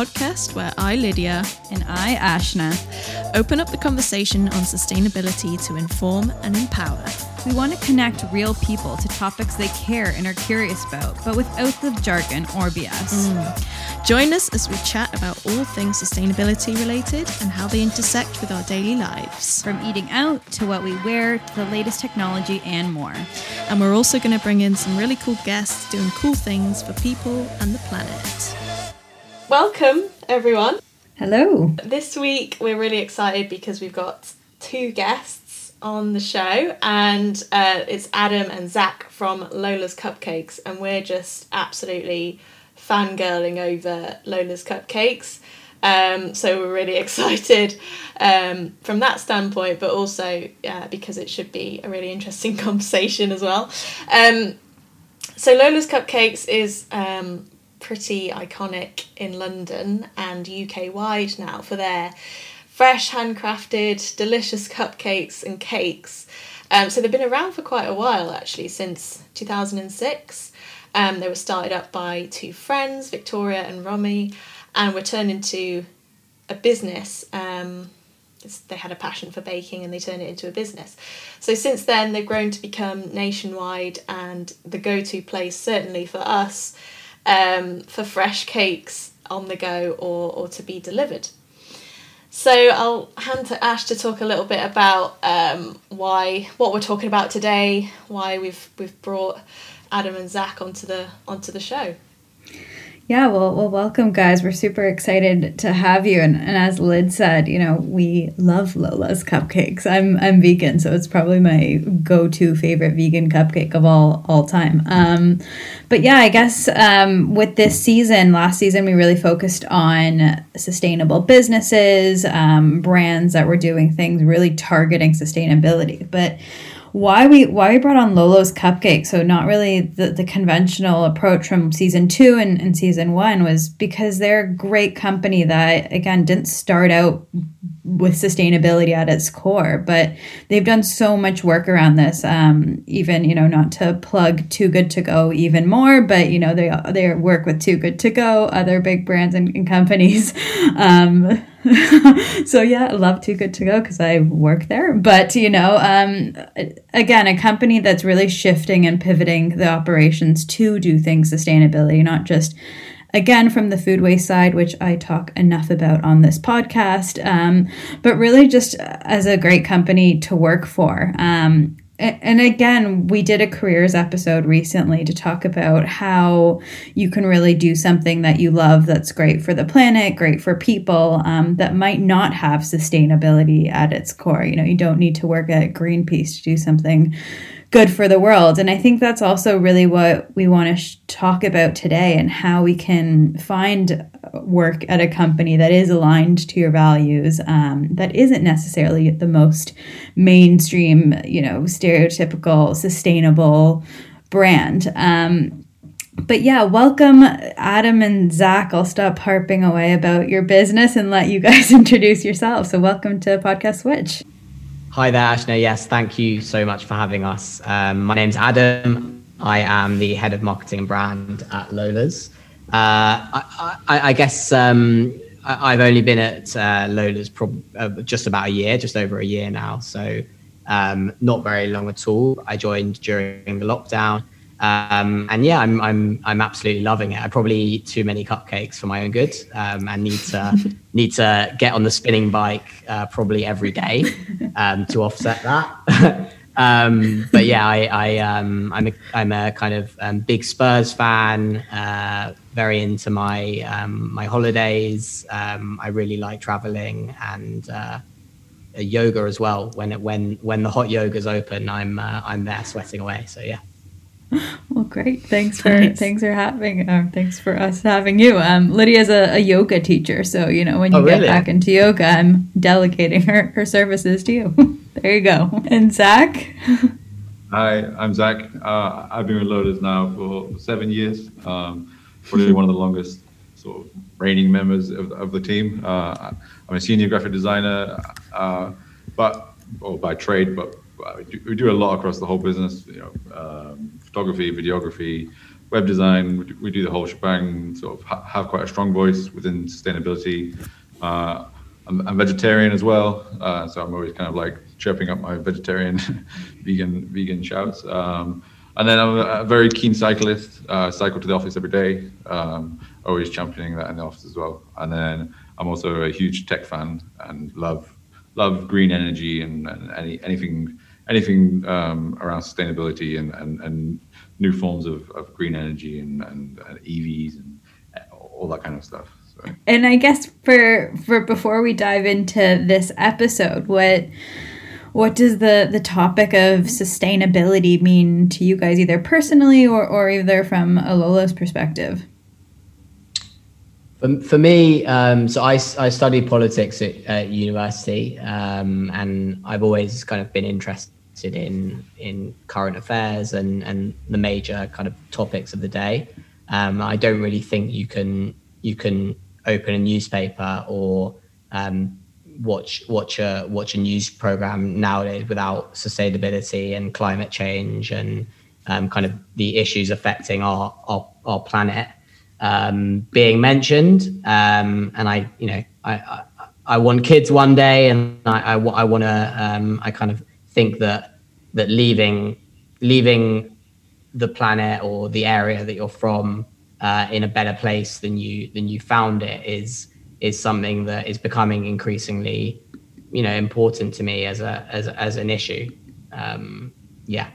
podcast where I, Lydia, and I, Ashna, open up the conversation on sustainability to inform and empower. We want to connect real people to topics they care and are curious about, but without the jargon or BS. Mm. Join us as we chat about all things sustainability related and how they intersect with our daily lives. From eating out to what we wear to the latest technology and more. And we're also going to bring in some really cool guests doing cool things for people and the planet. Welcome, everyone. Hello. This week we're really excited because we've got two guests on the show, and uh, it's Adam and Zach from Lola's Cupcakes, and we're just absolutely fangirling over Lola's Cupcakes. Um, so we're really excited um, from that standpoint, but also uh, because it should be a really interesting conversation as well. Um, so Lola's Cupcakes is um, pretty iconic in London and UK wide now for their fresh, handcrafted, delicious cupcakes and cakes. Um, so they've been around for quite a while actually, since 2006. Um, they were started up by two friends, Victoria and Romy, and were turned into a business. Um, they had a passion for baking and they turned it into a business. So since then, they've grown to become nationwide and the go to place, certainly for us, um, for fresh cakes on the go or, or to be delivered. So I'll hand to Ash to talk a little bit about um, why what we're talking about today, why we've we've brought Adam and Zach onto the onto the show. Yeah, well, well, welcome, guys. We're super excited to have you. And, and as Lid said, you know, we love Lola's cupcakes. I'm I'm vegan, so it's probably my go-to favorite vegan cupcake of all all time. Um, but yeah, I guess um, with this season, last season, we really focused on sustainable businesses, um, brands that were doing things really targeting sustainability. But why we why we brought on Lola's Cupcake, so not really the, the conventional approach from season two and, and season one was because they're a great company that again didn't start out with sustainability at its core, but they've done so much work around this. Um, even you know, not to plug Too Good to Go even more, but you know they they work with Too Good to Go, other big brands and, and companies. Um, so yeah, I love Too Good to Go because I work there. But you know, um, again, a company that's really shifting and pivoting the operations to do things sustainability, not just again from the food waste side, which I talk enough about on this podcast, um, but really just as a great company to work for. Um, and again, we did a careers episode recently to talk about how you can really do something that you love that's great for the planet, great for people, um, that might not have sustainability at its core. You know, you don't need to work at Greenpeace to do something good for the world. And I think that's also really what we want to sh- talk about today and how we can find work at a company that is aligned to your values, um, that isn't necessarily the most mainstream, you know, stereotypical, sustainable brand. Um, but yeah, welcome, Adam and Zach. I'll stop harping away about your business and let you guys introduce yourselves. So, welcome to Podcast Switch. Hi there, Ashna. Yes, thank you so much for having us. Um, my name's Adam. I am the head of marketing and brand at Lola's. Uh, I, I, I, guess um, I, have only been at uh, Lola's prob- uh, just about a year, just over a year now. So um, not very long at all. I joined during the lockdown. Um, and yeah, I'm I'm I'm absolutely loving it. I probably eat too many cupcakes for my own good, um, and need to need to get on the spinning bike uh, probably every day um, to offset that. Um, but yeah, I, I um, I'm a I'm a kind of um, big Spurs fan. Uh, very into my my holidays. I really like traveling and. Uh, yoga as well. When it, when when the hot yoga's open, I'm uh, I'm there sweating away. So yeah. Well, great. Thanks for nice. thanks for having um, thanks for us having you. Um, Lydia's a, a yoga teacher, so you know when you oh, get really? back into yoga, I'm delegating her her services to you. there you go. And Zach. Hi, I'm Zach. Uh, I've been with Lola's now for seven years. Um, probably one of the longest sort of reigning members of, of the team. Uh, I'm a senior graphic designer, uh, but or by trade, but we do, we do a lot across the whole business. You know, um, photography, videography, web design. We do the whole shebang. Sort of ha- have quite a strong voice within sustainability. Uh, I'm, I'm, vegetarian as well, uh, so I'm always kind of like chirping up my vegetarian, vegan, vegan shouts. Um, and then I'm a, very keen cyclist. Uh, cycle to the office every day. Um, always championing that in the office as well. And then I'm also a huge tech fan and love love green energy and, and any anything anything um, around sustainability and, and, and new forms of, of green energy and, and, and EVs and all that kind of stuff. So. And I guess for for before we dive into this episode, what what does the the topic of sustainability mean to you guys, either personally or or either from a Lola's perspective? For, for me, um, so I, I studied politics at, at university, um, and I've always kind of been interested in in current affairs and and the major kind of topics of the day. Um, I don't really think you can you can open a newspaper or um, watch watch a watch a news program nowadays without sustainability and climate change and um, kind of the issues affecting our our, our planet um, being mentioned. Um, and I, you know, I, I, I, want kids one day, and I, I, I want to, um, I kind of think that that leaving leaving the planet or the area that you're from uh, in a better place than you than you found it is is something that is becoming increasingly, you know, important to me as a as as an issue. Um, yeah.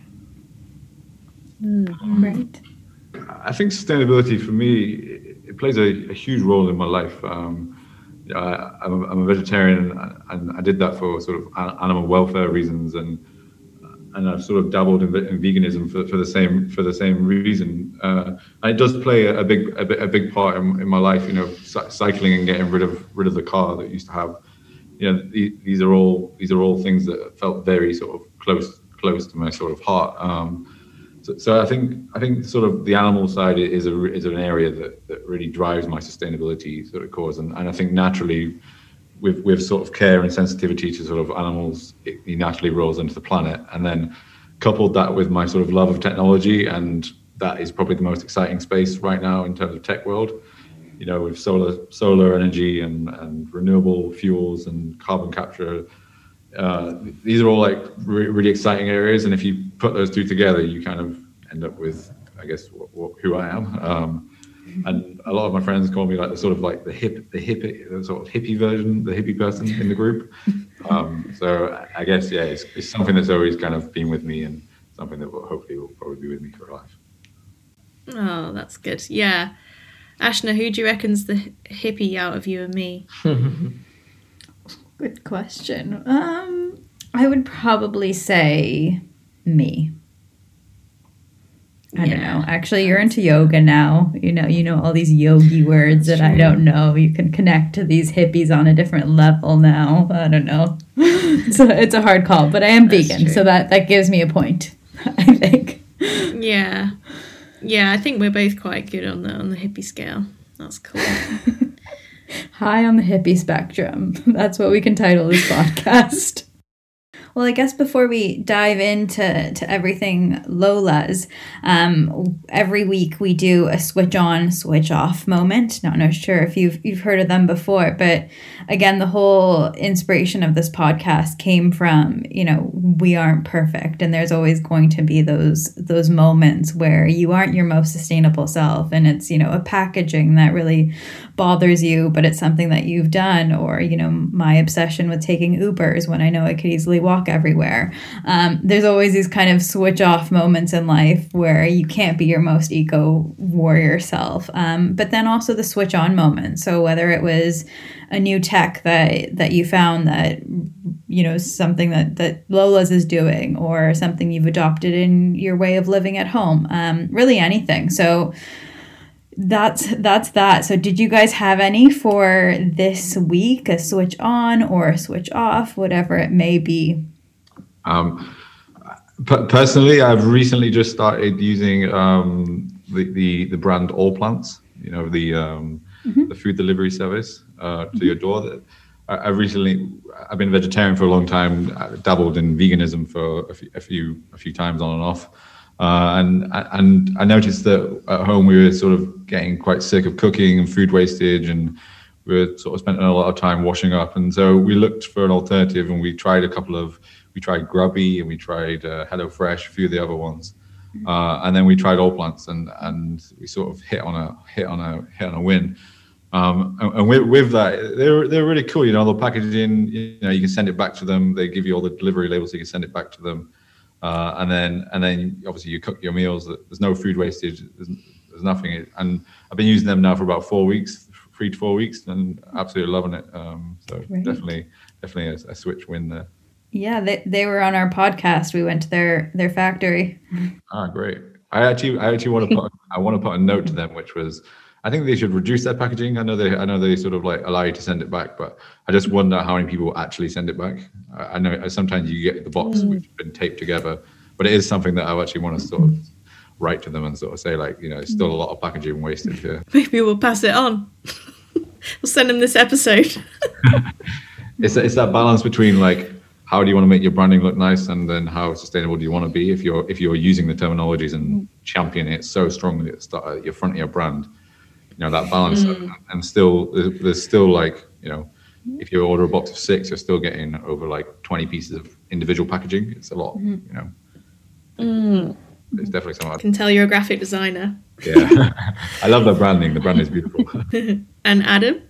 Mm, right. I think sustainability for me it plays a, a huge role in my life. Um, I, am a, I'm a vegetarian, and I did that for sort of animal welfare reasons, and and I've sort of dabbled in, in veganism for, for the same for the same reason. Uh, and it does play a, a big a, a, big part in, in my life. You know, cycling and getting rid of rid of the car that used to have. You know, these are all these are all things that felt very sort of close close to my sort of heart. Um, so, so, I think I think sort of the animal side is a is an area that, that really drives my sustainability sort of cause, and, and I think naturally, with with sort of care and sensitivity to sort of animals, it naturally rolls into the planet, and then coupled that with my sort of love of technology, and that is probably the most exciting space right now in terms of tech world. You know, with solar solar energy and and renewable fuels and carbon capture uh, these are all like re- really exciting areas, and if you put those two together, you kind of end up with, I guess, who I am. Um, and a lot of my friends call me like the sort of like the hip, the hippie, the sort of hippie version, the hippie person in the group. Um, so I guess yeah, it's, it's something that's always kind of been with me, and something that will hopefully will probably be with me for life. Oh, that's good. Yeah. Ashna, who do you reckon's the hippie out of you and me? Good question. Um, I would probably say me. I yeah. don't know. Actually, you're into yoga now. You know, you know all these yogi words That's that true. I don't know. You can connect to these hippies on a different level now. I don't know. so it's a hard call, but I am That's vegan, true. so that that gives me a point. I think. Yeah, yeah. I think we're both quite good on the on the hippie scale. That's cool. High on the hippie spectrum. That's what we can title this podcast. Well, I guess before we dive into to everything Lola's, um, every week we do a switch on, switch off moment. Not not sure if you've you've heard of them before, but again, the whole inspiration of this podcast came from you know we aren't perfect, and there's always going to be those those moments where you aren't your most sustainable self, and it's you know a packaging that really bothers you, but it's something that you've done, or you know my obsession with taking Ubers when I know I could easily walk everywhere. Um, there's always these kind of switch off moments in life where you can't be your most eco warrior self. Um, but then also the switch on moment. So whether it was a new tech that that you found that you know something that that Lola's is doing or something you've adopted in your way of living at home, um, really anything. So that's that's that. So did you guys have any for this week? A switch on or a switch off, whatever it may be. Um, personally, I've recently just started using um, the, the, the brand Allplants. You know the um, mm-hmm. the food delivery service uh, to mm-hmm. your door. That I, have recently I've been vegetarian for a long time. I dabbled in veganism for a few, a few a few times on and off. Uh, and and I noticed that at home we were sort of getting quite sick of cooking and food wastage, and we were sort of spending a lot of time washing up. And so we looked for an alternative, and we tried a couple of we tried Grubby and we tried uh, HelloFresh, a few of the other ones, uh, and then we tried Allplants, and and we sort of hit on a hit on a hit on a win. Um, and, and with, with, that, they're they're really cool. You know, the packaging. You know, you can send it back to them. They give you all the delivery labels, so you can send it back to them. Uh, and then and then obviously you cook your meals. There's no food wastage. There's, there's nothing. And I've been using them now for about four weeks, three to four weeks, and absolutely loving it. Um, so definitely, definitely a, a, switch win there. Yeah, they, they were on our podcast. We went to their their factory. Ah, great. I actually I actually want to put I want to put a note to them, which was I think they should reduce their packaging. I know they, I know they sort of like allow you to send it back, but I just wonder how many people actually send it back. I, I know uh, sometimes you get the box mm. which has been taped together, but it is something that I actually want to sort of write to them and sort of say like, you know, it's still a mm. lot of packaging wasted here. Maybe we'll pass it on. we'll send them this episode. it's it's that balance between like how do you want to make your branding look nice and then how sustainable do you want to be if you're if you're using the terminologies and mm. championing it so strongly at the start at your front of your brand you know that balance mm. and still there's still like you know if you order a box of six you're still getting over like 20 pieces of individual packaging it's a lot mm. you know mm. it's definitely something i can tell you're a graphic designer yeah i love the branding the brand is beautiful and adam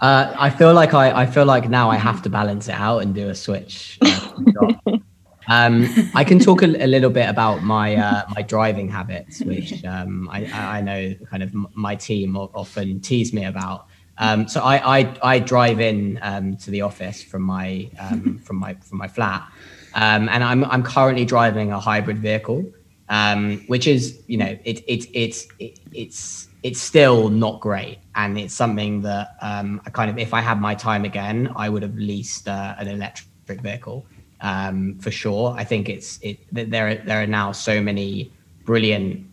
uh, I feel like I, I feel like now I have to balance it out and do a switch. Um, I can talk a, a, little bit about my uh, my driving habits, which um, I, I, know kind of my team often tease me about. Um, so I, I, I drive in um, to the office from my um, from my from my flat, um, and I'm I'm currently driving a hybrid vehicle, which is you know it, it, it's it, it's it's still not great, and it's something that I kind of if I had my time again, I would have leased uh, an electric vehicle um, for sure. I think it's it there are, there are now so many brilliant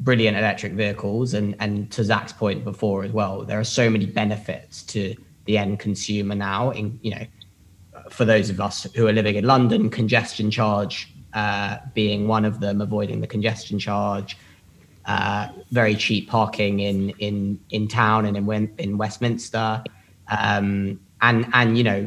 brilliant electric vehicles and and to Zach's point before as well, there are so many benefits to the end consumer now. In you know, for those of us who are living in London, congestion charge uh, being one of them, avoiding the congestion charge. Uh, very cheap parking in in in town and in in Westminster, um, and and you know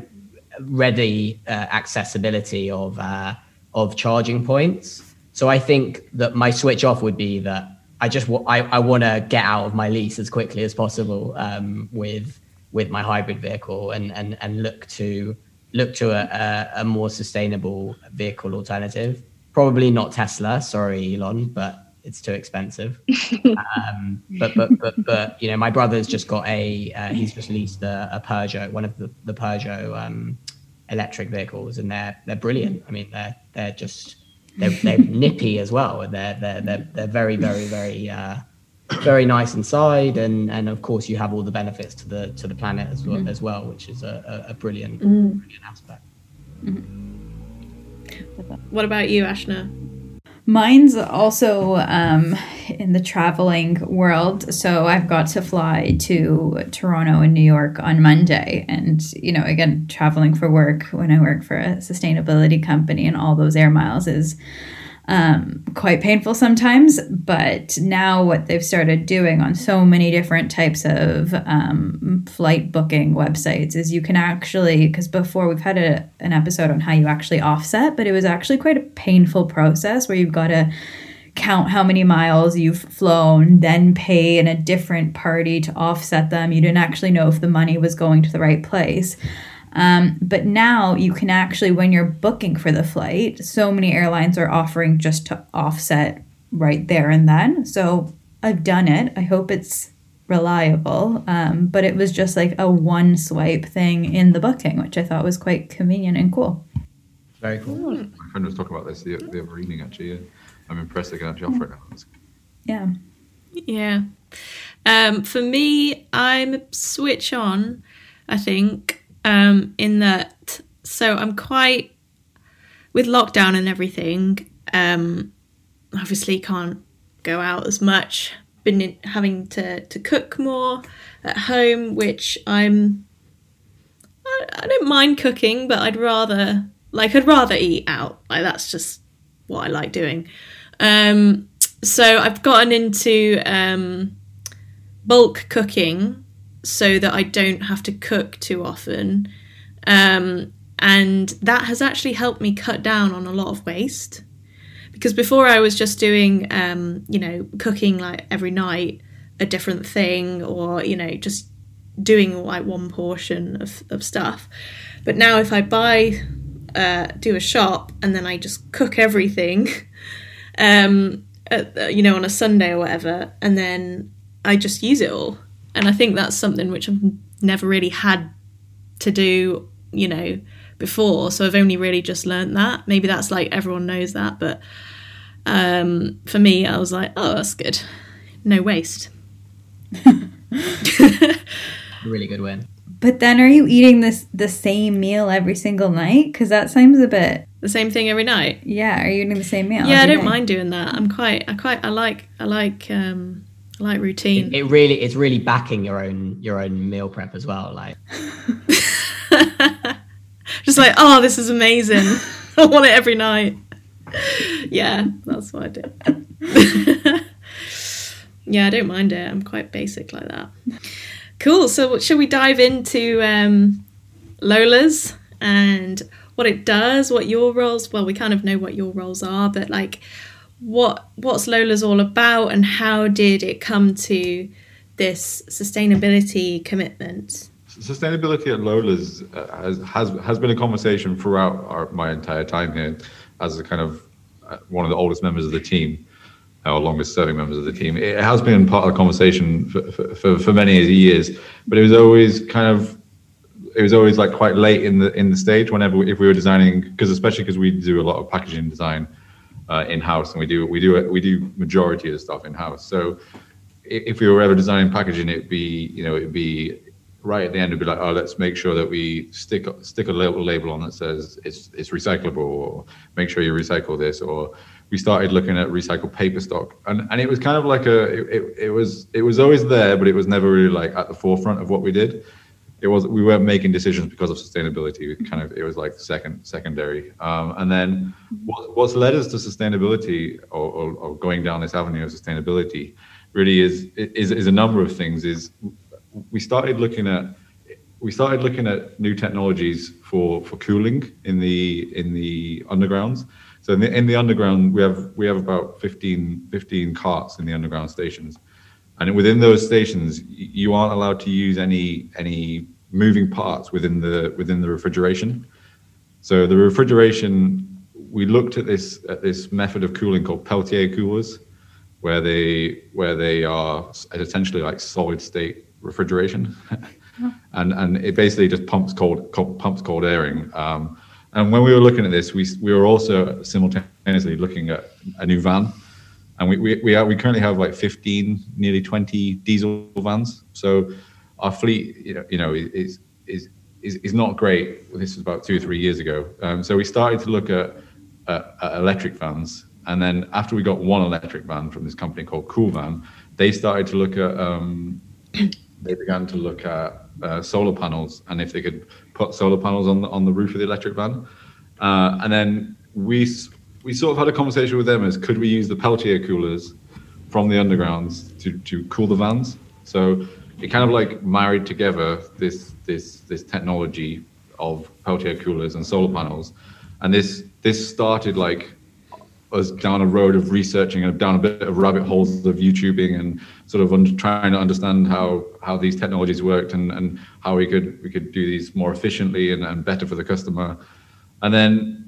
ready uh, accessibility of uh, of charging points. So I think that my switch off would be that I just w- I, I want to get out of my lease as quickly as possible um, with with my hybrid vehicle and and and look to look to a, a, a more sustainable vehicle alternative. Probably not Tesla, sorry Elon, but it's too expensive. um, but, but but but you know, my brother's just got a uh, he's just leased a, a, Peugeot, one of the the Peugeot um, electric vehicles, and they're they're brilliant. I mean, they're they're just they're, they're nippy as well, and they're they're they're, they're very very very uh, very nice inside, and and of course you have all the benefits to the to the planet as well, mm-hmm. as well which is a, a, a brilliant mm-hmm. brilliant aspect. Mm-hmm. What about you, Ashna? Mine's also um, in the traveling world. So I've got to fly to Toronto and New York on Monday. And, you know, again, traveling for work when I work for a sustainability company and all those air miles is um, quite painful sometimes. But now, what they've started doing on so many different types of um, flight booking websites is you can actually, because before we've had a, an episode on how you actually offset, but it was actually quite a painful process where you've got to count how many miles you've flown, then pay in a different party to offset them. You didn't actually know if the money was going to the right place. Um, but now you can actually, when you're booking for the flight, so many airlines are offering just to offset right there and then. So I've done it. I hope it's reliable. Um, but it was just like a one swipe thing in the booking, which I thought was quite convenient and cool. Very cool. My friend was talking about this the, the other evening, actually. And I'm impressed they can actually offer it now. Yeah. Yeah. Um, for me, I'm switch on, I think um, in that so I'm quite with lockdown and everything. Um, obviously, can't go out as much. Been in, having to to cook more at home, which I'm. I, I don't mind cooking, but I'd rather like I'd rather eat out. Like that's just what I like doing. Um, so I've gotten into um, bulk cooking so that I don't have to cook too often. Um, and that has actually helped me cut down on a lot of waste. Because before I was just doing, um, you know, cooking like every night a different thing or, you know, just doing like one portion of, of stuff. But now if I buy, uh, do a shop and then I just cook everything, um, at, you know, on a Sunday or whatever, and then I just use it all. And I think that's something which I've never really had to do, you know, before. So I've only really just learned that. Maybe that's like everyone knows that, but um, for me, I was like, oh, that's good. No waste. really good win. But then, are you eating this the same meal every single night? Because that seems a bit. The same thing every night. Yeah, are you eating the same meal? Yeah, I don't day? mind doing that. I'm quite, I quite, I like, I like, um, I like routine. It really, it's really backing your own your own meal prep as well. Like, Just like, oh, this is amazing. I want it every night. Yeah, that's what I do. yeah, I don't mind it. I'm quite basic like that. Cool. So, should we dive into um, Lola's and what it does, what your roles? Well, we kind of know what your roles are, but like, what what's Lola's all about, and how did it come to this sustainability commitment? Sustainability at Lola's uh, has, has has been a conversation throughout our, my entire time here, as a kind of uh, one of the oldest members of the team, our longest serving members of the team. It has been part of the conversation for, for, for, many years, but it was always kind of it was always like quite late in the in the stage whenever we, if we were designing because especially because we do a lot of packaging design uh, in house and we do we do it we do majority of the stuff in house so if we were ever designing packaging it'd be you know it'd be right at the end it'd be like oh let's make sure that we stick stick a little label on that says it's it's recyclable or make sure you recycle this or we started looking at recycled paper stock. And and it was kind of like a it, it, it was it was always there but it was never really like at the forefront of what we did it was we weren't making decisions because of sustainability. Kind of it was like second secondary. Um, and then what, what's led us to sustainability or, or, or going down this avenue of sustainability really is is is a number of things. Is we started looking at we started looking at new technologies for for cooling in the in the undergrounds. So in the, in the underground, we have we have about 15, 15 carts in the underground stations, and within those stations, you aren't allowed to use any any moving parts within the within the refrigeration. So the refrigeration, we looked at this at this method of cooling called Peltier coolers, where they where they are essentially like solid state refrigeration, and and it basically just pumps cold co- pumps cold airing. Um, and when we were looking at this, we we were also simultaneously looking at a new van, and we we we, are, we currently have like 15, nearly 20 diesel vans. So our fleet, you know, you know, is is is, is not great. This was about two or three years ago. Um, so we started to look at, at, electric vans, and then after we got one electric van from this company called Cool Van, they started to look at. Um, they began to look at uh, solar panels and if they could put solar panels on the on the roof of the electric van. Uh, and then we we sort of had a conversation with them as could we use the Peltier coolers from the undergrounds to, to cool the vans. So it kind of like married together this this this technology of Peltier coolers and solar panels, and this this started like us down a road of researching and down a bit of rabbit holes of YouTubing and sort of trying to understand how how these technologies worked and, and how we could we could do these more efficiently and, and better for the customer. And then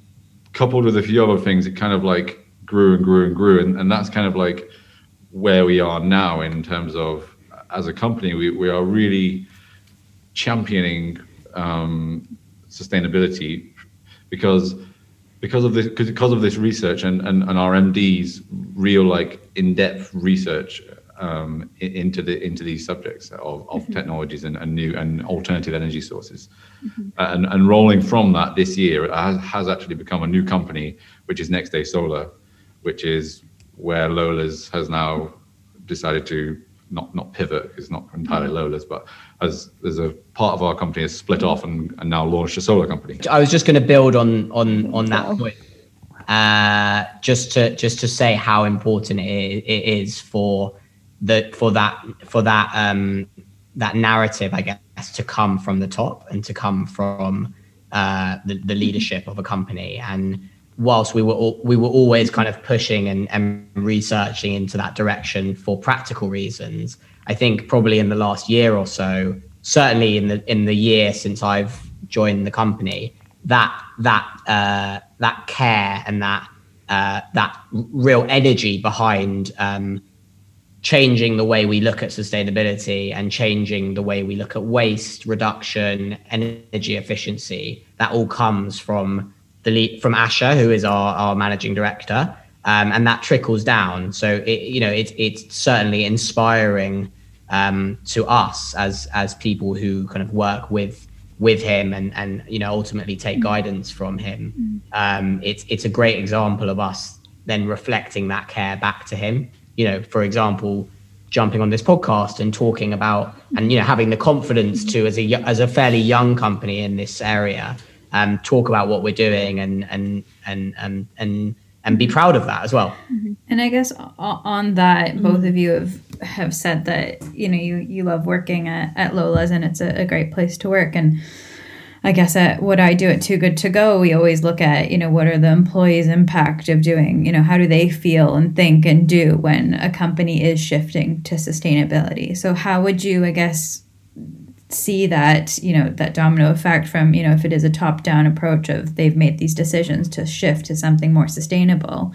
coupled with a few other things, it kind of like grew and grew and grew. And, and that's kind of like where we are now in terms of as a company, we, we are really championing um, sustainability because because of this because of this research and, and, and our MD's real like in-depth research um, into the into these subjects of, of mm-hmm. technologies and, and new and alternative energy sources. Mm-hmm. Uh, and, and rolling from that this year has, has actually become a new company which is Next Day Solar which is where Lola's has now decided to not not pivot it's not entirely mm-hmm. Lola's but as there's a part of our company has split off and, and now launched a solar company. I was just going to build on on on that Cool. point. uh, just to just to say how important it, it is for the for that for that um, that narrative, I guess, to come from the top and to come from uh, the, the leadership of a company. And whilst we were all, we were always kind of pushing and, and researching into that direction for practical reasons, I think probably in the last year or so, certainly in the in the year since I've joined the company, that that uh, that care and that uh, that real energy behind um, changing the way we look at sustainability and changing the way we look at waste reduction, energy efficiency. That all comes from the lead, from Asha, who is our, our managing director, um, and that trickles down. So it, you know, it, it's certainly inspiring um, to us as as people who kind of work with with him and and you know ultimately take mm. guidance from him. Um, it's it's a great example of us then reflecting that care back to him. You know, for example, jumping on this podcast and talking about and you know having the confidence to as a as a fairly young company in this area um, talk about what we're doing and and and and and and be proud of that as well. Mm-hmm. And I guess on that, both of you have have said that you know you you love working at, at Lola's and it's a, a great place to work and. I guess uh, at what I do at Too Good to Go, we always look at, you know, what are the employees' impact of doing, you know, how do they feel and think and do when a company is shifting to sustainability? So, how would you, I guess, see that you know that domino effect from you know if it is a top down approach of they've made these decisions to shift to something more sustainable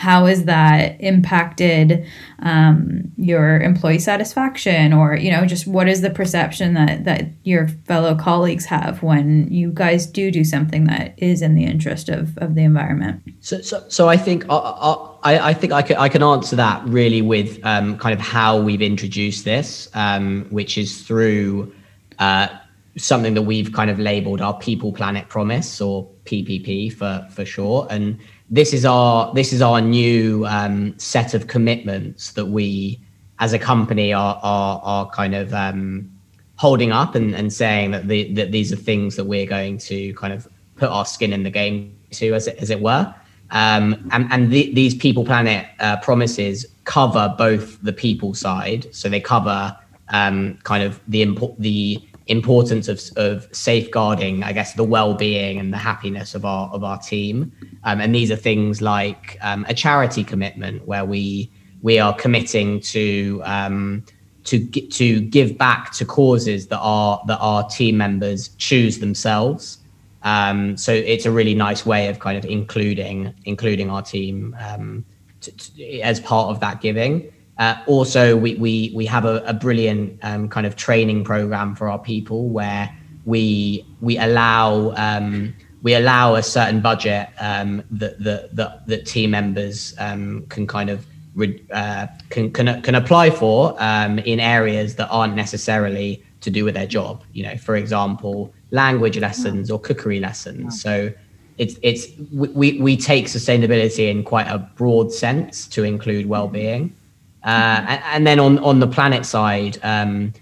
how has that impacted um, your employee satisfaction or you know just what is the perception that that your fellow colleagues have when you guys do do something that is in the interest of, of the environment so so, so i think uh, uh, I, I think I can, I can answer that really with um, kind of how we've introduced this, um, which is through uh, something that we've kind of labeled our people planet promise or PPP for for short. And this is our this is our new um, set of commitments that we as a company are are, are kind of um, holding up and, and saying that the, that these are things that we're going to kind of put our skin in the game to as it, as it were. Um, and and the, these people planet uh, promises cover both the people side, so they cover um, kind of the import the importance of, of safeguarding, I guess, the well-being and the happiness of our of our team. Um, and these are things like um, a charity commitment, where we we are committing to um, to to give back to causes that our that our team members choose themselves. Um, so it's a really nice way of kind of including including our team um, to, to, as part of that giving. Uh, also, we, we, we have a, a brilliant um, kind of training program for our people where we, we allow um, we allow a certain budget um, that, that, that, that team members um, can kind of uh, can, can, can apply for um, in areas that aren't necessarily to do with their job. You know, for example, language lessons or cookery lessons. So it's it's we, we take sustainability in quite a broad sense to include well-being uh, and, and, then on, on the planet side, um,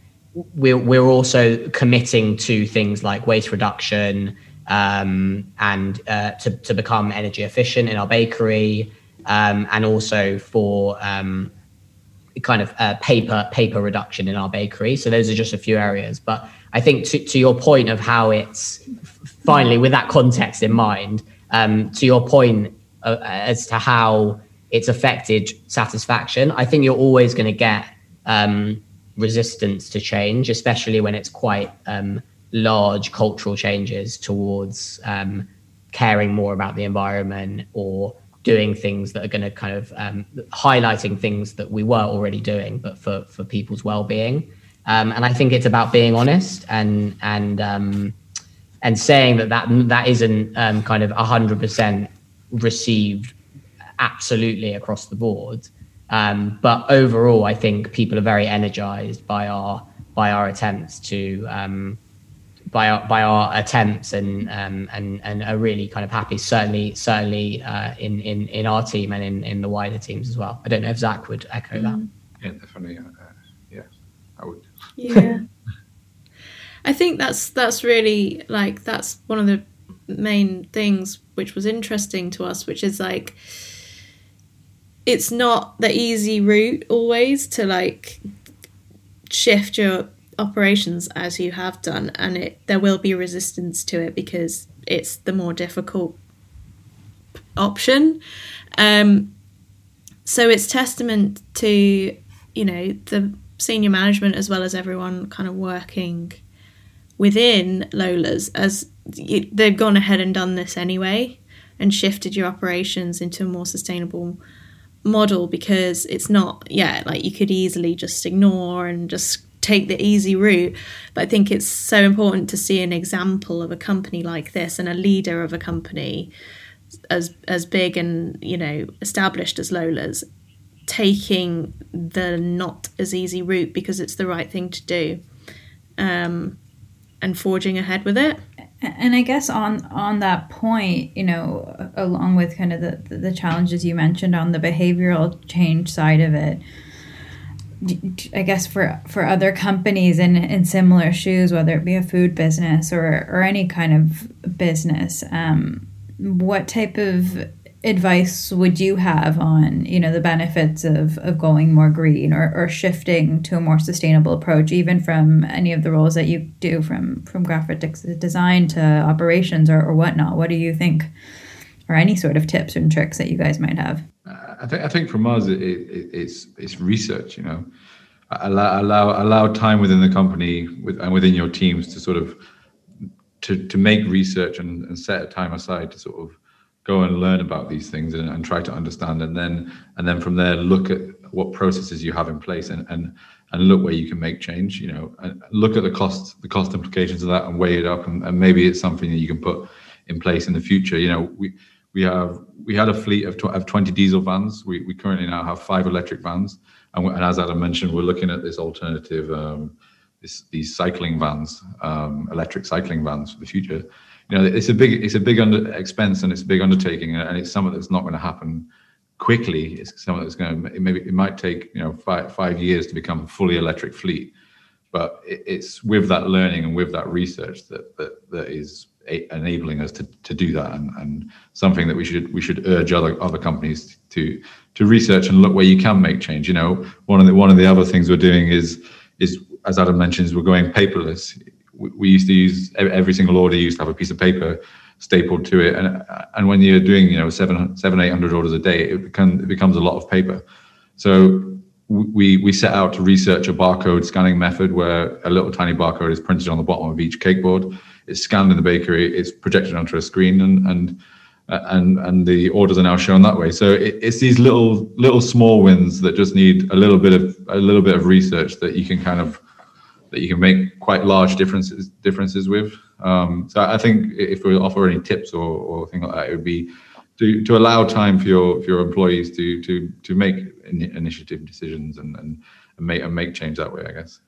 we're, we're also committing to things like waste reduction um, and uh, to, to become energy efficient in our bakery um, and also for um, kind of uh, paper paper reduction in our bakery. So those are just a few areas. But I think to, to your point of how it's finally with that context in mind, um, to your point uh, as to how it's affected satisfaction. I think you're always going to get um, resistance to change, especially when it's quite um, large cultural changes towards um, caring more about the environment or doing things that are going to kind of um, highlighting things that we were already doing, but for for people's well-being. Um, and I think it's about being honest and and um, and saying that that that isn't kind of hundred percent received absolutely across the board. Um, but overall, I think people are very energized by our by our attempts to um, by our by our attempts and um, and and are really kind of happy. Certainly, certainly uh, in in in our team and in in the wider teams as well. I don't know if Zach would echo that. Mm. Yeah, definitely. Uh, yeah, I would. Yeah. I think that's that's really like that's one of the main things which was interesting to us, which is like it's not the easy route always to like shift your operations as you have done and it there will be resistance to it because it's the more difficult option. Um so it's testament to you know the senior management as well as everyone kind of working within Lola's as you, they've gone ahead and done this anyway and shifted your operations into a more sustainable model because it's not yeah like you could easily just ignore and just take the easy route. But i think it's so important to see an example of a company like this and a leader of a company as as big and you know established as lola's taking the not as easy route because it's the right thing to do um, and forging ahead with it and I guess on on that point, you know, along with kind of the the challenges you mentioned on the behavioral change side of it, I guess for for other companies in in similar shoes, whether it be a food business or or any kind of business, um, what type of advice would you have on you know the benefits of, of going more green or, or shifting to a more sustainable approach even from any of the roles that you do from from graphic design to operations or, or whatnot? What do you think or any sort of tips and tricks that you guys might have? I think i think from us it, it, it's it's research you know. Allow allow allow time within the company with, and within your teams to sort of to to make research and, and set a time aside to sort of go and learn about these things and, and try to understand and then and then from there look at what processes you have in place and and and look where you can make change you know look at the cost the cost implications of that and weigh it up and, and maybe it's something that you can put in place in the future. You know we we have we had a fleet of, tw- of 20 diesel vans. We, we currently now have five electric vans. And, and as adam mentioned we're looking at this alternative um, this, these cycling vans um, electric cycling vans for the future you know it's a big it's a big under expense and it's a big undertaking and it's something that's not going to happen quickly. It's something that's going to maybe it might take you know five five years to become a fully electric fleet but it's with that learning and with that research that that, that is enabling us to, to do that and, and something that we should we should urge other other companies to to research and look where you can make change. You know one of the one of the other things we're doing is is as adam mentions we're going paperless we used to use every single order used to have a piece of paper stapled to it. And and when you're doing you know seven seven eight hundred orders a day it becomes it becomes a lot of paper. So we we set out to research a barcode scanning method where a little tiny barcode is printed on the bottom of each cake board it's scanned in the bakery it's projected onto a screen and and uh, and and the orders are now shown that way. So it, it's these little little small wins that just need a little bit of a little bit of research that you can kind of that you can make quite large differences differences with. Um, so I think if we offer any tips or, or things like that, it would be to, to allow time for your for your employees to to to make in, initiative decisions and, and and make and make change that way. I guess.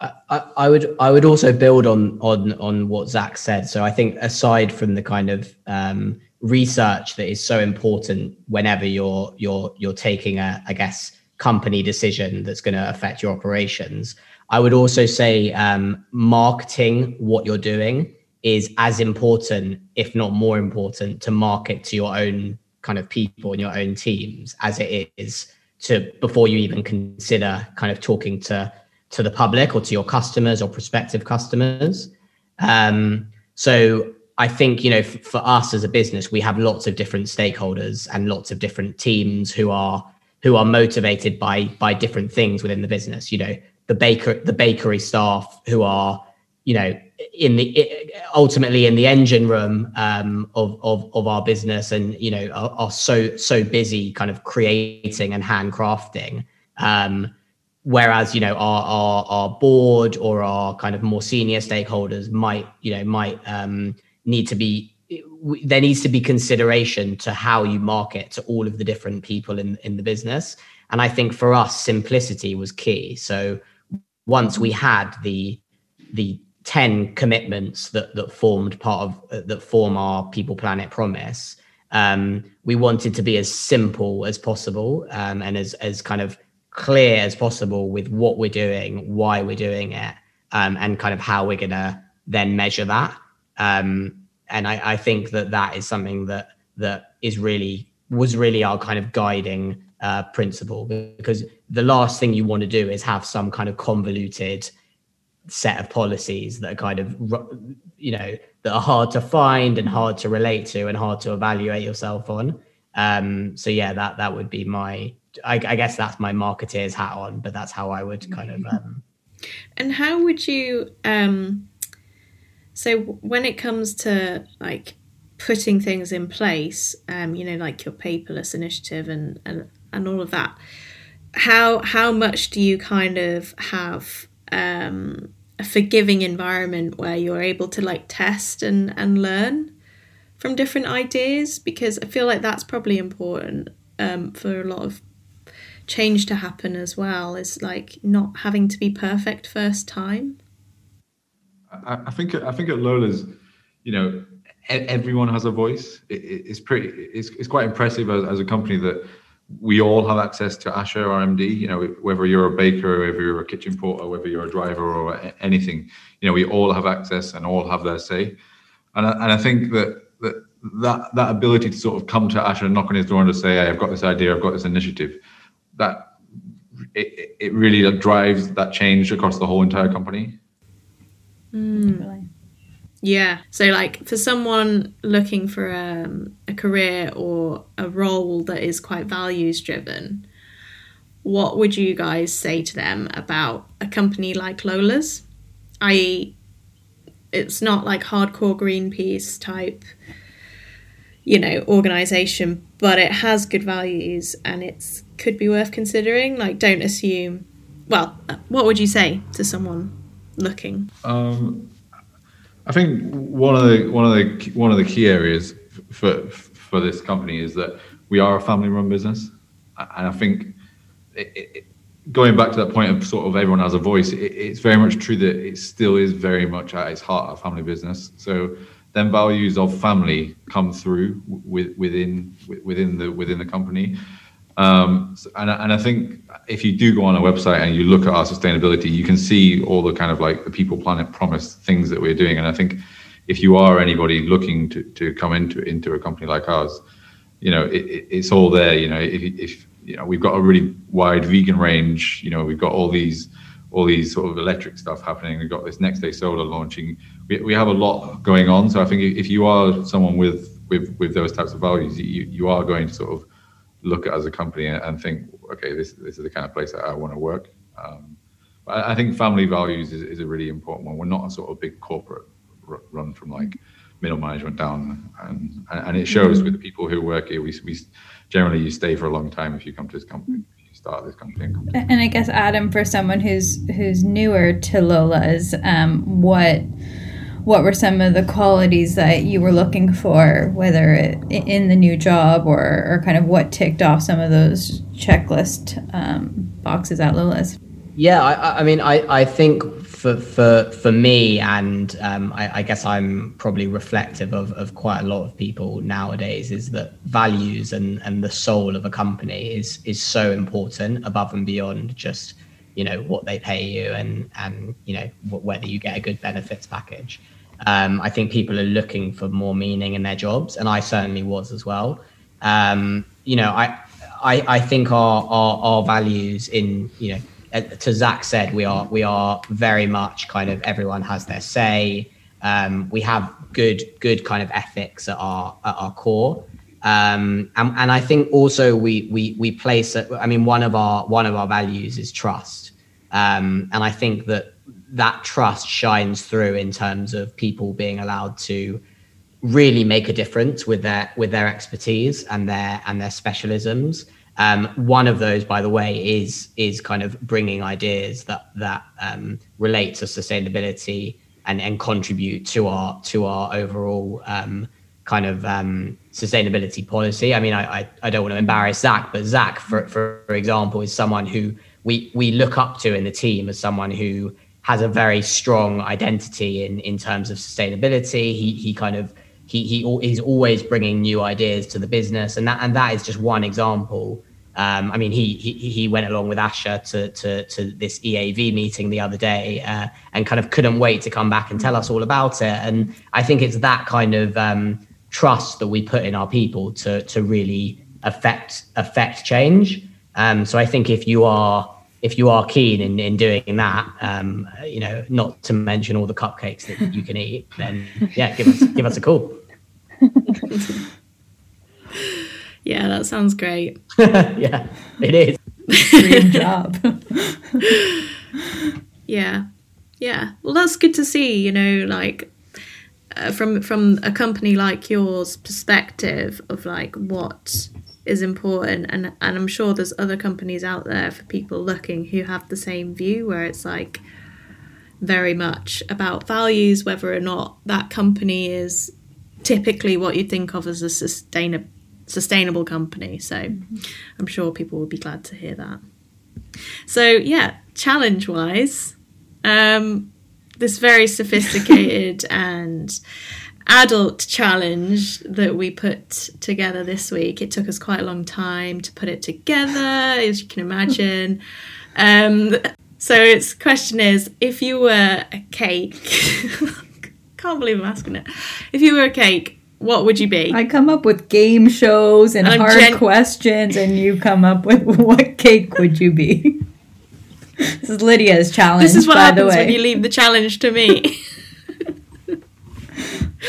I, I would I would also build on on on what Zach said. So I think aside from the kind of um, research that is so important whenever you're you're you're taking a I guess company decision that's going to affect your operations, I would also say um, marketing what you're doing is as important, if not more important, to market to your own kind of people and your own teams as it is to before you even consider kind of talking to to the public or to your customers or prospective customers. Um, so I think you know f- for us as a business, we have lots of different stakeholders and lots of different teams who are who are motivated by by different things within the business. You know, the baker the bakery staff who are you know in the ultimately in the engine room um, of, of of our business and you know are, are, so so busy kind of creating and handcrafting. Um, whereas you know our, our our board or our kind of more senior stakeholders might you know might um, need to be there needs to be consideration to how you market to all of the different people in in the business. And i think for us simplicity was key. So once we had the the 10 commitments that that formed part of uh, that form our people planet promise um, we wanted to be as simple as possible um, and as as kind of clear as possible with what we're doing why we're doing it um, and kind of how we're gonna then measure that. Um, and I, I think that that is something that that is really was really our kind of guiding uh, principle because the last thing you want to do is have some kind of convoluted set of policies that are kind of you know that are hard to find and hard to relate to and hard to evaluate yourself on. Um so yeah that that would be my i, I guess that's my marketeer's hat on but that's how i would kind of um and how would you um so when it comes to like putting things in place um you know like your paperless initiative and and, and all of that how how much do you kind of have um a forgiving environment where you're able to like test and and learn from different ideas because I feel like that's probably important um, for a lot of change to happen as well is like not having to be perfect first time. I, I think I think at Lola's, you know, everyone has a voice. It, it's pretty. It's, it's quite impressive as, as a company that we all have access to Asher MD. You know, whether you're a baker, whether you're a kitchen porter, whether you're a driver or anything, you know, we all have access and all have their say. And I, and I think that that that that ability to sort of come to Asher and knock on his door and to say, hey, "I've got this idea, I've got this initiative," that it, it really drives that change across the whole entire company. Mm. Yeah. So, like, for someone looking for um, a career or a role that is quite values driven, what would you guys say to them about a company like Lola's? I.e., it's not like hardcore Greenpeace type, you know, organization, but it has good values and it's could be worth considering. Like, don't assume. Well, what would you say to someone looking? Um, I think one of the one of the one of the key areas for for this company is that we are a family-run business, and I think it, it, going back to that point of sort of everyone has a voice, it, it's very much true that it still is very much at its heart a family business. So then values of family come through with, within within the within the company. Um, and, and I think if you do go on our website and you look at our sustainability, you can see all the kind of like the people, planet, promise things that we're doing. And I think if you are anybody looking to, to come into into a company like ours, you know, it, it, it's all there. You know, if, if you know, we've got a really wide vegan range. You know, we've got all these all these sort of electric stuff happening. We've got this next day solar launching. We, we have a lot going on. So I think if you are someone with with with those types of values, you you are going to sort of look at as a company and think, okay, this this is the kind of place that I want to work. Um, but I think family values is, is a really important one. We're not a sort of big corporate run from like middle management down, and and it shows with the people who work here. We we generally you stay for a long time if you come to this company. You start this company. And, and I guess Adam, for someone who's who's newer to Lola's, um, what what were some of the qualities that you were looking for, whether it, in the new job or, or kind of what ticked off some of those checklist um, boxes at Lola's? Yeah, I, I mean, I, I think for for for me, and um, I, I, guess I'm probably reflective of, of quite a lot of people nowadays, is that values and, and the soul of a company is is so important above and beyond just you know what they pay you and and you know whether you get a good benefits package. Um, I think people are looking for more meaning in their jobs, and I certainly was as well. Um, you know, I, I, I think our, our, our values in you know, to Zach said, we are we are very much kind of everyone has their say. Um, we have good good kind of ethics at our at our core. Um, and, and I think also we we we place. I mean, one of our one of our values is trust, um, and I think that that trust shines through in terms of people being allowed to really make a difference with their with their expertise and their and their specialisms. Um, one of those, by the way, is is kind of bringing ideas that that um, relate to sustainability and and contribute to our to our overall um, kind of um, sustainability policy. I mean, I, I, I don't want to embarrass Zach, but Zach, for for example, is someone who we we look up to in the team as someone who has a very strong identity in in terms of sustainability. He he kind of he he he's always bringing new ideas to the business, and that and that is just one example um, I mean, he, he he went along with Asher to to to this EAV meeting the other day, uh, and kind of couldn't wait to come back and tell us all about it. And I think it's that kind of um, trust that we put in our people to to really affect affect change. Um, so I think if you are if you are keen in, in doing that, um, you know, not to mention all the cupcakes that you can eat, then yeah, give us give us a call. Yeah, that sounds great. yeah, it is. Dream job. Yeah, yeah. Well, that's good to see. You know, like uh, from from a company like yours perspective of like what is important, and and I'm sure there's other companies out there for people looking who have the same view, where it's like very much about values, whether or not that company is typically what you think of as a sustainable sustainable company. So I'm sure people will be glad to hear that. So yeah, challenge wise, um, this very sophisticated and adult challenge that we put together this week. It took us quite a long time to put it together, as you can imagine. Um, so its question is, if you were a cake, can't believe I'm asking it. If you were a cake, what would you be? I come up with game shows and I'm hard gen- questions, and you come up with what cake would you be? this is Lydia's challenge. This is what happens when you leave the challenge to me.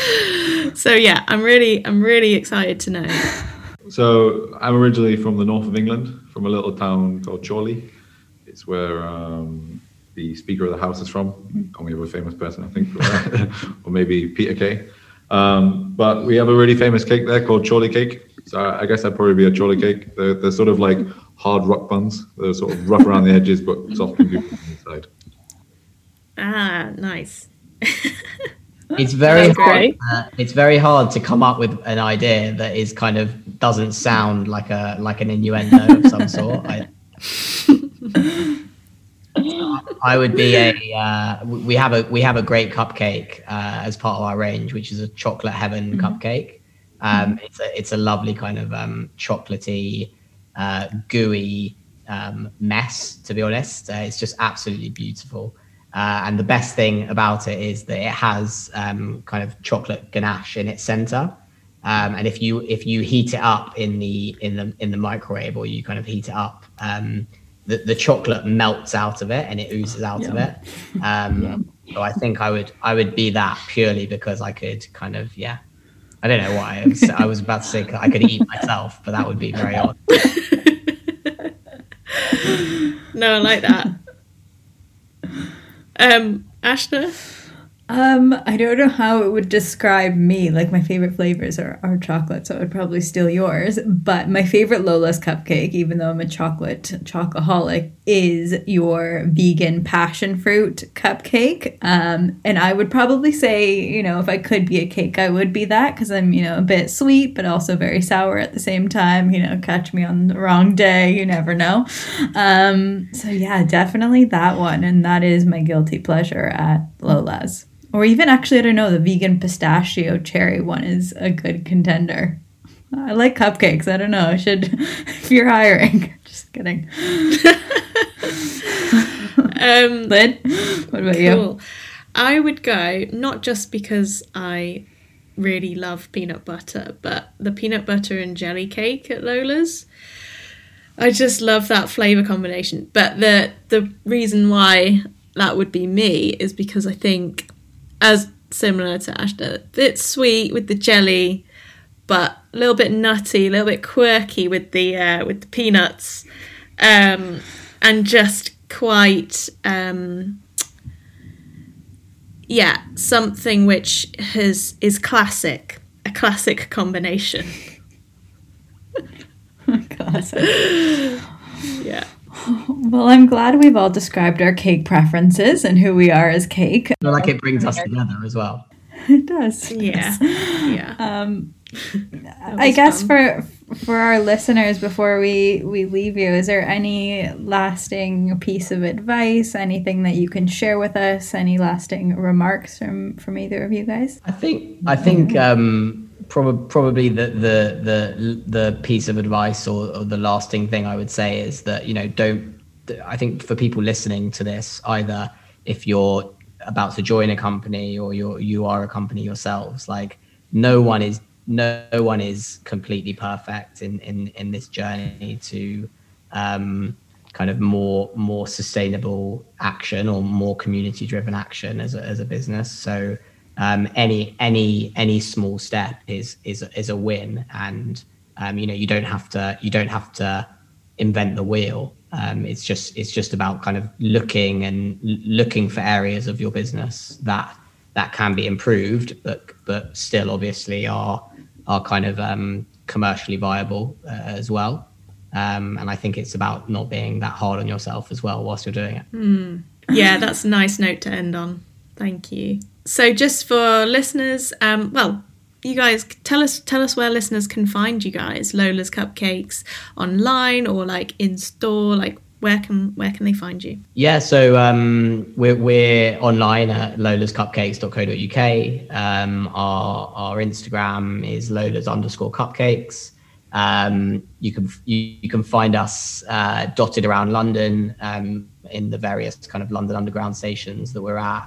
so yeah, I'm really I'm really excited to know. So I'm originally from the north of England, from a little town called Chorley. It's where um, the Speaker of the House is from. Call me a famous person, I think, or maybe Peter Kay. Um, but we have a really famous cake there called Chorley cake. So I guess I'd probably be a Chorley cake. They're, they're sort of like hard rock buns. They're sort of rough around the edges, but soft and on the inside. Ah, nice. It's very hard. Uh, it's very hard to come up with an idea that is kind of doesn't sound like a like an innuendo of some sort. I, I would be a. Uh, we have a we have a great cupcake uh, as part of our range, which is a chocolate heaven cupcake. Um, It's a it's a lovely kind of um, chocolatey, uh, gooey um, mess. To be honest, uh, it's just absolutely beautiful. Uh, and the best thing about it is that it has um, kind of chocolate ganache in its center. Um, and if you if you heat it up in the in the in the microwave or you kind of heat it up, um, the, the chocolate melts out of it and it oozes out of it. Um, So I think I would I would be that purely because I could kind of yeah. I don't know why I was, I was about to say I could eat myself, but that would be very odd. No, I like that. Um, Ashna, Um, I don't know how it would describe me. Like my favorite flavors are, are chocolate, so I would probably steal yours. But my favorite Lola's cupcake, even though I'm a chocolate chocoholic, is your vegan passion fruit cupcake. Um, and I would probably say, you know, if I could be a cake, I would be that because I'm, you know, a bit sweet but also very sour at the same time. You know, catch me on the wrong day, you never know. Um, so yeah, definitely that one, and that is my guilty pleasure at Lola's. Or even actually, I don't know, the vegan pistachio cherry one is a good contender. I like cupcakes. I don't know. I should, if you're hiring. Just kidding. um, Lid, what about you? I would go not just because I really love peanut butter, but the peanut butter and jelly cake at Lola's. I just love that flavor combination. But the the reason why that would be me is because I think, as similar to Ashton, a bit sweet with the jelly, but a little bit nutty, a little bit quirky with the uh, with the peanuts, um, and just quite um, yeah something which has is classic, a classic combination. Classic. Yeah. Well, I'm glad we've all described our cake preferences and who we are as cake. I like it brings us together as well. It does. Yeah. Yeah. Um, I guess fun. for for our listeners, before we we leave you, is there any lasting piece of advice, anything that you can share with us, any lasting remarks from from either of you guys? I think I think um, probably probably the the the the piece of advice or, or the lasting thing I would say is that you know don't. I think for people listening to this, either if you're about to join a company or you're you are a company yourselves, like no one is no one is completely perfect in in in this journey to um, kind of more more sustainable action or more community driven action as a, as a business. So um, any any any small step is is is a win, and um, you know you don't have to you don't have to invent the wheel. Um, it's just it's just about kind of looking and looking for areas of your business that that can be improved, but but still obviously are are kind of um, commercially viable uh, as well. Um, and I think it's about not being that hard on yourself as well whilst you're doing it. Mm. Yeah, that's a nice note to end on. Thank you. So, just for listeners, um, well, you guys tell us tell us where listeners can find you guys, Lola's Cupcakes online or like in store, like where can where can they find you? Yeah, so um, we're we're online at lolascupcakes.co.uk. Um, our our Instagram is lolas underscore cupcakes. Um, you can you, you, can find us uh, dotted around London um, in the various kind of London Underground stations that we're at.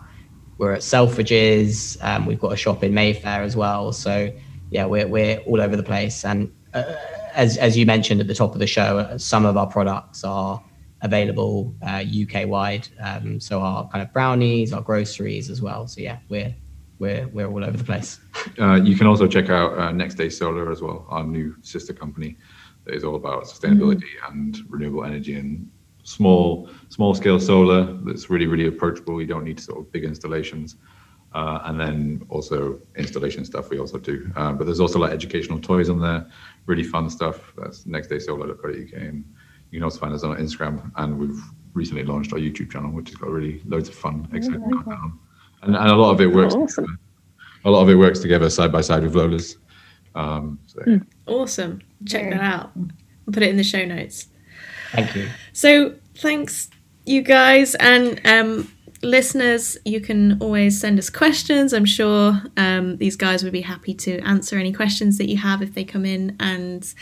We're at Selfridges. Um, we've got a shop in Mayfair as well. So yeah, we're we're all over the place. And uh, as as you mentioned at the top of the show, uh, some of our products are available uh, UK wide. Um, so our kind of brownies, our groceries as well. So yeah, we're we're we're all over the place. Uh, you can also check out uh, Next Day Solar as well, our new sister company that is all about sustainability mm. and renewable energy and small small scale solar that's really really approachable. You don't need sort of big installations. Uh, and then also installation stuff we also do. Uh, but there's also like educational toys on there, really fun stuff. That's nextdaysolar.co.uk. And you can also find us on Instagram. And we've recently launched our YouTube channel, which has got really loads of fun, exciting content on and, and a lot of it works. Awesome. A lot of it works together side by side with Lola's. Um, so. mm. Awesome. Check that out. I'll put it in the show notes. Thank you. So thanks, you guys, and um, listeners. You can always send us questions. I'm sure um, these guys would be happy to answer any questions that you have if they come in and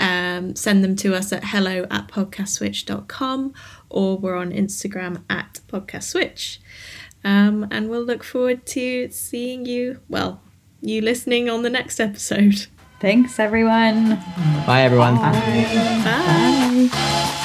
um, send them to us at hello at podcastswitch.com or we're on Instagram at podcastswitch. Um, and we'll look forward to seeing you, well, you listening on the next episode. Thanks, everyone. Bye, everyone. Bye. Bye. Bye.